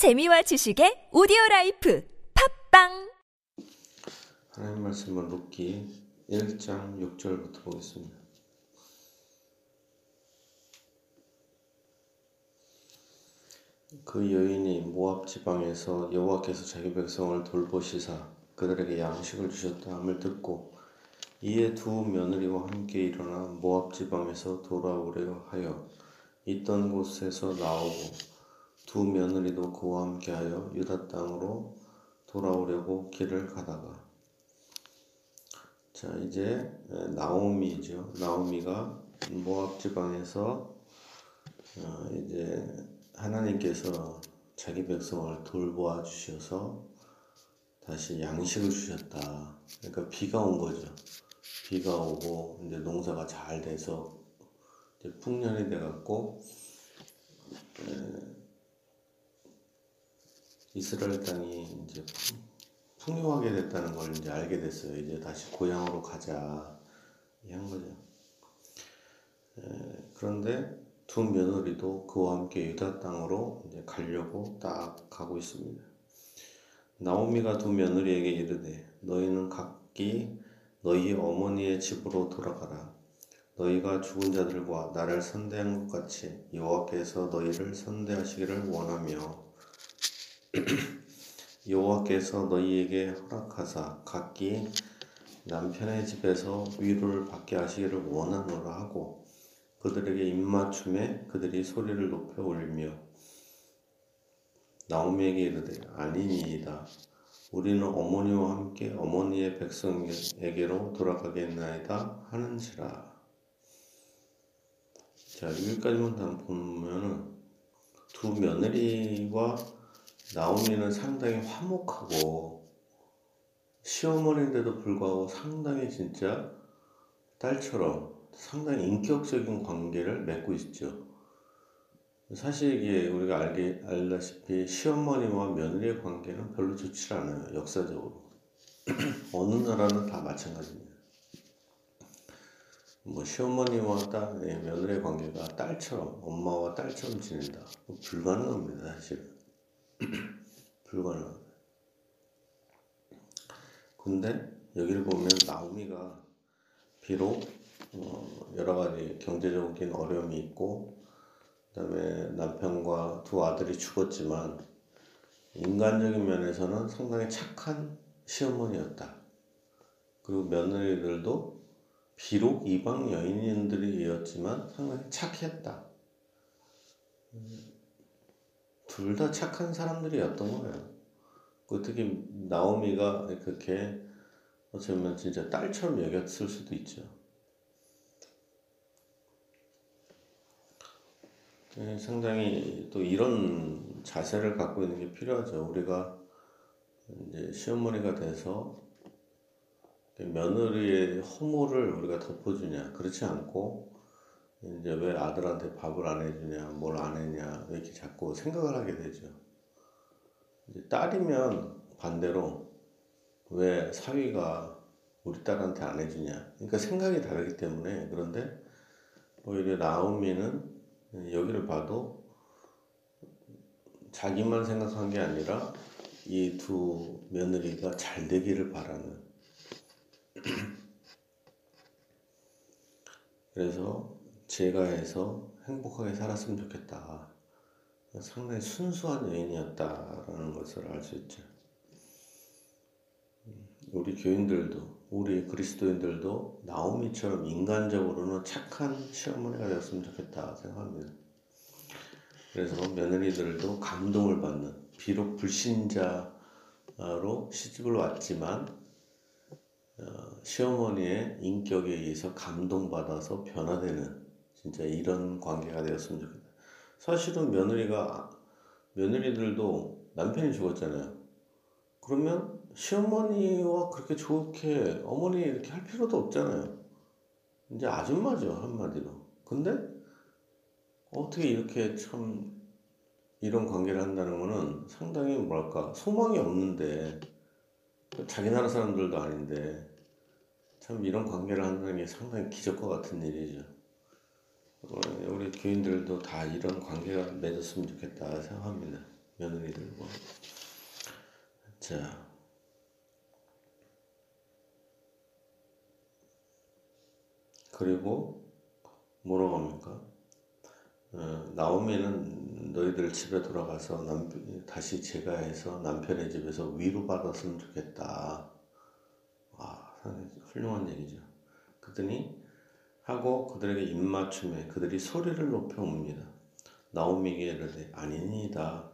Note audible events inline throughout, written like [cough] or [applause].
재미와 지식의 오디오 라이프 팟빵 하나님 말씀은 룻기 1장 6절부터 보겠습니다. 그 여인이 모압 지방에서 여호와께서 자기 백성을 돌보시사 그들에게 양식을 주셨다 함을 듣고 이에 두 며느리와 함께 일어나 모압 지방에서 돌아오려 하여 있던 곳에서 나오고 두 며느리도 그와 함께하여 유다 땅으로 돌아오려고 길을 가다가 자 이제 나오미죠 나오미가 모압 지방에서 어, 이제 하나님께서 자기 백성을 돌보아 주셔서 다시 양식을 주셨다. 그러니까 비가 온 거죠. 비가 오고 이제 농사가 잘 돼서 이제 풍년이 돼갖고 이스라엘 땅이 이제 풍요하게 됐다는 걸 이제 알게 됐어요. 이제 다시 고향으로 가자 한 거죠. 그런데 두 며느리도 그와 함께 유다 땅으로 이제 가려고 딱 가고 있습니다. 나오미가 두 며느리에게 이르되 너희는 각기 너희 어머니의 집으로 돌아가라. 너희가 죽은 자들과 나를 선대한 것 같이 여호와께서 너희를 선대하시기를 원하며 [clears throat] 여호와께서 너희에게 허락하사 각기 남편의 집에서 위로를 받게 하시기를 원하노라 하고 그들에게 입맞춤에 그들이 소리를 높여 올리며 나오미에게 이르되 아니니이다. 우리는 어머니와 함께 어머니의 백성에게로 돌아가겠나이다 하는지라. 자 여기까지만 다 보면은 두 며느리와 나오미는 상당히 화목하고 시어머니인데도 불구하고 상당히 진짜 딸처럼 상당히 인격적인 관계를 맺고 있죠. 사실 이게 우리가 알게, 알다시피 시어머니와 며느리의 관계는 별로 좋지 않아요. 역사적으로. [clears throat] 어느 나라는 다 마찬가지입니다. 뭐 시어머니와 딸, 며느리의 관계가 딸처럼, 엄마와 딸처럼 지낸다. 뭐 불가능합니다, 사실. [clears throat] 불가능합니다. 근데 여기를 보면 나오미가 비록 어, 여러 가지 경제적인 어려움이 있고 그다음에 남편과 두 아들이 죽었지만 인간적인 면에서는 상당히 착한 시어머니였다. 그리고 며느리들도 비록 이방 여인들이었지만 상당히 착했다. 둘 다 착한 사람들이었던 거예요. 그 특히 나오미가 그렇게 어쩌면 진짜 딸처럼 여겼을 수도 있죠. 네, 상당히 또 이런 자세를 갖고 있는 게 필요하죠. 우리가 이제 시어머니가 돼서 며느리의 허물을 우리가 덮어주냐 그렇지 않고 이제 왜 아들한테 밥을 안 해주냐 뭘안 했냐 이렇게 자꾸 생각을 하게 되죠. 이제 딸이면 반대로 왜 사위가 우리 딸한테 안 해주냐 그러니까 생각이 다르기 때문에 그런데 오히려 나오미는 여기를 봐도 자기만 생각한 게 아니라 이 두 며느리가 잘 되기를 바라는 [clears throat] 그래서 제가 해서 행복하게 살았으면 좋겠다. 상당히 순수한 여인이었다라는 것을 알 수 있죠. 우리 교인들도 우리 그리스도인들도 나오미처럼 인간적으로는 착한 시어머니가 되었으면 좋겠다 생각합니다. 그래서 며느리들도 감동을 받는 비록 불신자로 시집을 왔지만 어, 시어머니의 인격에 의해서 감동받아서 변화되는 진짜 이런 관계가 되었으면 좋겠다. 사실은 며느리가 며느리들도 남편이 죽었잖아요. 그러면 시어머니와 그렇게 좋게 어머니 이렇게 할 필요도 없잖아요. 이제 아줌마죠, 한마디로. 근데 어떻게 이렇게 참 이런 관계를 한다는 거는 상당히 뭐랄까, 소망이 없는데, 자기 나라 사람들도 아닌데, 참 이런 관계를 한다는 게 상당히 기적과 같은 일이죠. 교인들도 다 이런 관계가 맺었으면 좋겠다 생각합니다. 며느리들. 자, 그리고 뭐라고 합니까? 어, 나오미는 너희들 집에 돌아가서 남, 다시 제가 해서 남편의 집에서 위로받았으면 좋겠다. 와, 상당히 훌륭한 얘기죠. 그더니 하고 그들에게 입맞춤에 그들이 소리를 높여 옵니다. 나오미에게 이르되 아니니다.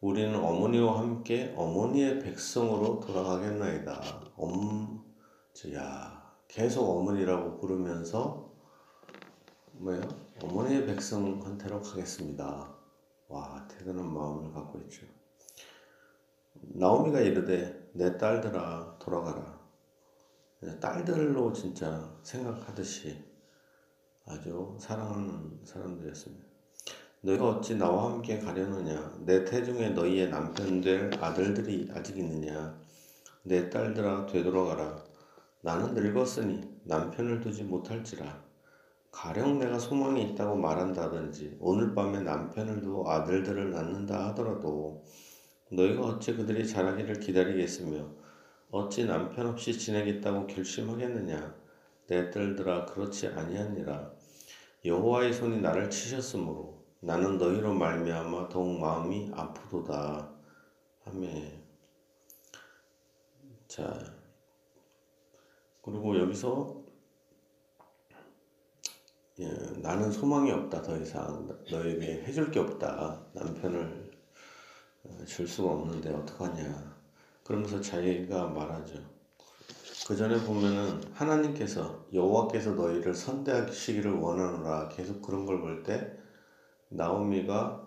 우리는 어머니와 함께 어머니의 백성으로 돌아가겠나이다. 엄, 야, 계속 어머니라고 부르면서 뭐예요? 어머니의 백성한테로 가겠습니다. 와, 대단한 마음을 갖고 있죠. 나오미가 이르되 내 딸들아 돌아가라. 딸들로 진짜 생각하듯이 아주 사랑하는 사람들이었습니다. 너희가 어찌 나와 함께 가려느냐? 내 태중에 너희의 남편들 아들들이 아직 있느냐? 내 딸들아 되돌아가라. 나는 늙었으니 남편을 두지 못할지라. 가령 내가 소망이 있다고 말한다든지 오늘 밤에 남편을 두고 아들들을 낳는다 하더라도 너희가 어찌 그들이 자라기를 기다리겠으며 어찌 남편 없이 지내겠다고 결심하겠느냐 내 딸들아 그렇지 아니하니라 여호와의 손이 나를 치셨으므로 나는 너희로 말미암아 더욱 마음이 아프도다. 하매 자 그리고 여기서 예, 나는 소망이 없다. 더 이상 너에게 해줄 게 없다. 남편을 어, 줄 수가 없는데 어떡하냐. 그러면서 자기가 말하죠 그 전에 보면은 하나님께서 여호와께서 너희를 선대하시기를 원하노라 계속 그런 걸 볼 때 나오미가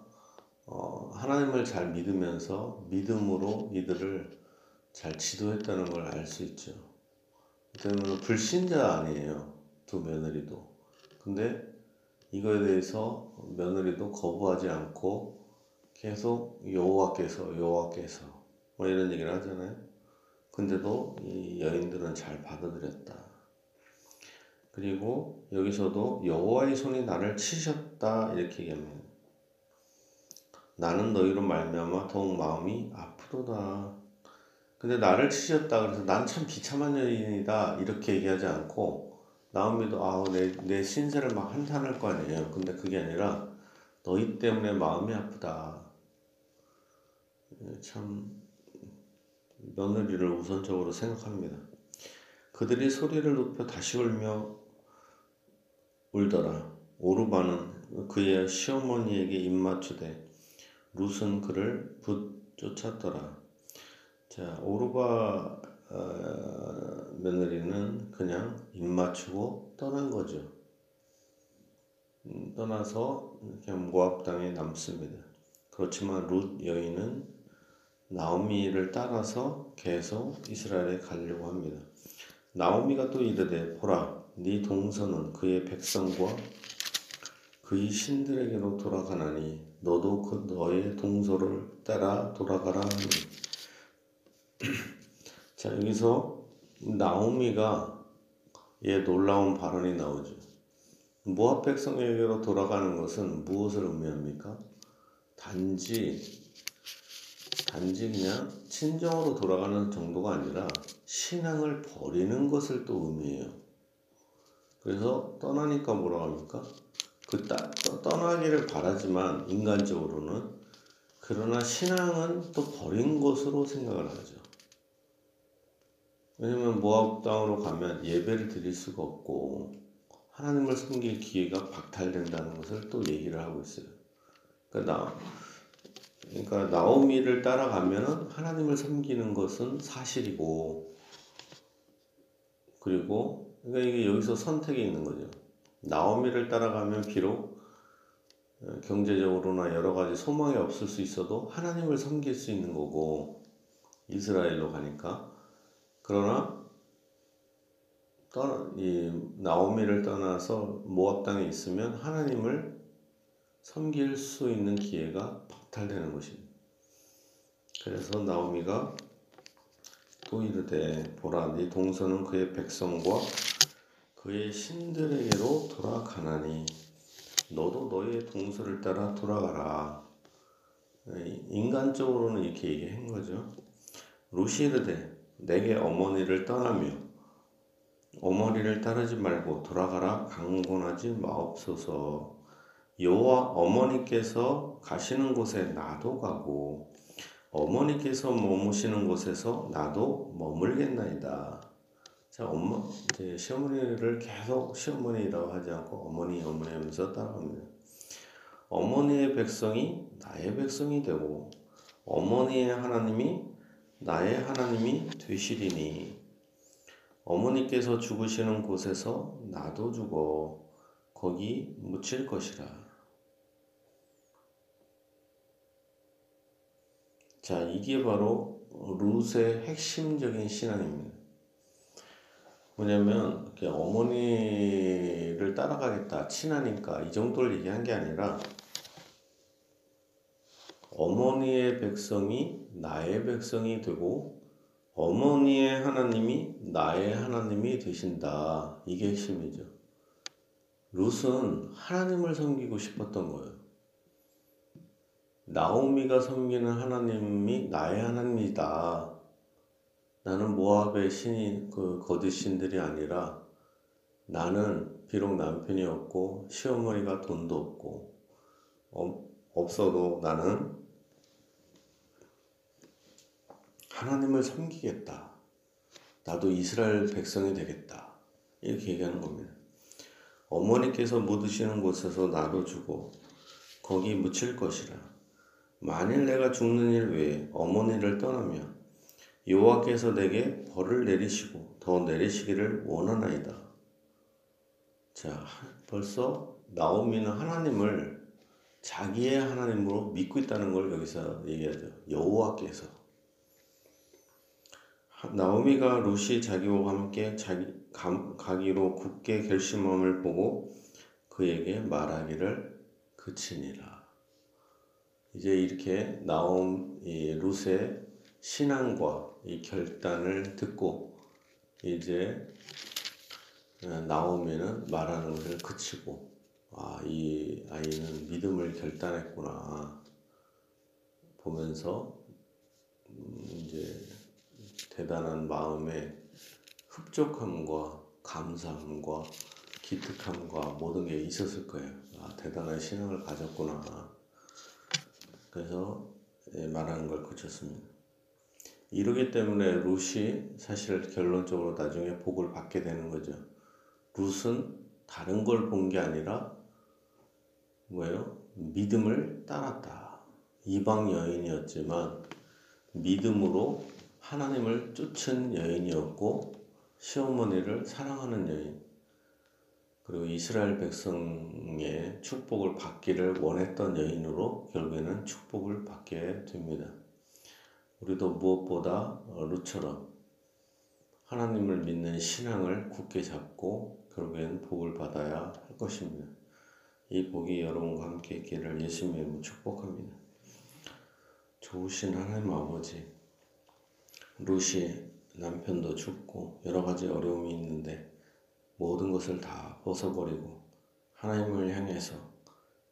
어, 하나님을 잘 믿으면서 믿음으로 이들을 잘 지도했다는 걸 알 수 있죠. 그러면 불신자 아니에요 두 며느리도. 근데 이거에 대해서 며느리도 거부하지 않고 계속 여호와께서 여호와께서 뭐 이런 얘기를 하잖아요. 근데도 이 여인들은 잘 받아들였다. 그리고 여기서도 여호와의 손이 나를 치셨다 이렇게 얘기합니다. 나는 너희로 말미암아 더욱 마음이 아프도다. 근데 나를 치셨다 그래서 난 참 비참한 여인이다 이렇게 얘기하지 않고 나오미도 아내 내 신세를 막 한탄할 거 아니에요. 근데 그게 아니라 너희 때문에 마음이 아프다. 참 며느리를 우선적으로 생각합니다. 그들이 소리를 높여 다시 울며 울더라. 오르바는 그의 시어머니에게 입맞추되 룻은 그를 붙 쫓았더라. 자, 오르바 어, 며느리는 그냥 입 맞추고 떠난 거죠. 음, 떠나서 그냥 모압 땅에 남습니다. 그렇지만 룻 여인은 나오미를 따라서 계속 이스라엘에 가려고 합니다. 나오미가 또 이르되 보라 네 동서는 그의 백성과 그의 신들에게로 돌아가나니 너도 그 너의 동서를 따라 돌아가라 하니 [clears throat] 자, 여기서 나오미가 예 놀라운 발언이 나오죠. 모압 백성에게로 돌아가는 것은 무엇을 의미합니까? 단지 단지 그냥 친정으로 돌아가는 정도가 아니라 신앙을 버리는 것을 또 의미해요. 그래서 떠나니까 뭐라고 합니까? 그 따, 떠나기를 바라지만 인간적으로는 그러나 신앙은 또 버린 것으로 생각을 하죠. 왜냐면 모압 땅으로 가면 예배를 드릴 수가 없고 하나님을 섬길 기회가 박탈된다는 것을 또 얘기를 하고 있어요. 그러니까 나 그러니까 나오미를 따라가면은 하나님을 섬기는 것은 사실이고 그리고 그러니까 이게 여기서 선택이 있는 거죠. 나오미를 따라가면 비록 경제적으로나 여러 가지 소망이 없을 수 있어도 하나님을 섬길 수 있는 거고 이스라엘로 가니까 그러나 떠나, 이 나오미를 떠나서 모압 땅에 있으면 하나님을 섬길 수 있는 기회가 박탈되는 것입니다. 그래서 나오미가 또 이르되 보라 네 동서는 그의 백성과 그의 신들에게로 돌아가나니 너도 너의 동서를 따라 돌아가라. 인간적으로는 이렇게 얘기한 거죠. 이르되 내게 어머니를 떠나며 어머니를 따르지 말고 돌아가라 강권하지 마옵소서 여호와 어머니께서 가시는 곳에 나도 가고 어머니께서 머무시는 곳에서 나도 머물겠나이다. 자, 엄마, 이제 시어머니를 계속 시어머니라고 하지 않고 어머니, 어머니 하면서 따라갑니다. 어머니의 백성이 나의 백성이 되고 어머니의 하나님이 나의 하나님이 되시리니 어머니께서 죽으시는 곳에서 나도 죽어 거기 묻힐 것이라. 자, 이게 바로 룻의 핵심적인 신앙입니다. 뭐냐면 어머니를 따라가겠다 친하니까 이 정도를 얘기한 게 아니라 어머니의 백성이 나의 백성이 되고 어머니의 하나님이 나의 하나님이 되신다 이게 핵심이죠. 룻은 하나님을 섬기고 싶었던 거예요. 나오미가 섬기는 하나님이 나의 하나님이다. 나는 모압의 신이 그 거짓 신들이 아니라 나는 비록 남편이 없고 시어머니가 돈도 없고 어, 없어도 나는 하나님을 섬기겠다. 나도 이스라엘 백성이 되겠다. 이렇게 얘기하는 겁니다. 어머니께서 묻으시는 곳에서 나도 주고 거기 묻힐 것이라. 만일 내가 죽는 일 외에 어머니를 떠나면 여호와께서 내게 벌을 내리시고 더 내리시기를 원하나이다. 자, 벌써 나오미는 하나님을 자기의 하나님으로 믿고 있다는 걸 여기서 얘기하죠. 여호와께서 나오미가 룻이 자기와 함께 자기 감, 가기로 굳게 결심함을 보고 그에게 말하기를 그치니라. 이제 이렇게 나온 이 룻의 신앙과 이 결단을 듣고 이제 나오면은 말하는 것을 그치고 아, 이 아이는 믿음을 결단했구나 보면서 음, 이제 대단한 마음에 흡족함과 감사함과 기특함과 모든 게 있었을 거예요. 아, 대단한 신앙을 가졌구나. 그래서 예, 말하는 걸 그쳤습니다. 이러기 때문에 룻이 사실 결론적으로 나중에 복을 받게 되는 거죠. 룻은 다른 걸 본 게 아니라 뭐예요? 믿음을 따랐다. 이방 여인이었지만 믿음으로 하나님을 쫓은 여인이었고 시어머니를 사랑하는 여인 그리고 이스라엘 백성의 축복을 받기를 원했던 여인으로 결국에는 축복을 받게 됩니다. 우리도 무엇보다 루처럼 하나님을 믿는 신앙을 굳게 잡고 결국엔 복을 받아야 할 것입니다. 이 복이 여러분과 함께 있기를 예수님의 축복합니다. 좋으신 하나님 아버지, 루시 남편도 죽고 여러 가지 어려움이 있는데 모든 것을 다 벗어버리고 하나님을 향해서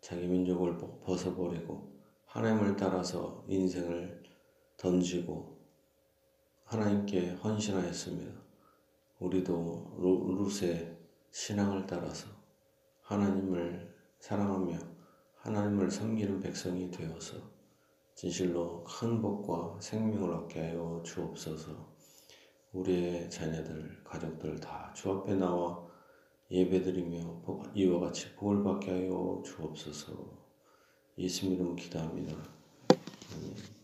자기 민족을 벗어버리고 하나님을 따라서 인생을 던지고 하나님께 헌신하였습니다. 우리도 룻의 신앙을 따라서 하나님을 사랑하며 하나님을 섬기는 백성이 되어서 진실로 큰 복과 생명을 얻게 하여 주옵소서. 우리의 자녀들, 가족들 다 주 앞에 나와 예배드리며 이와 같이 복을 받게 하여 주옵소서. 예수 이름 기도합니다. 아멘.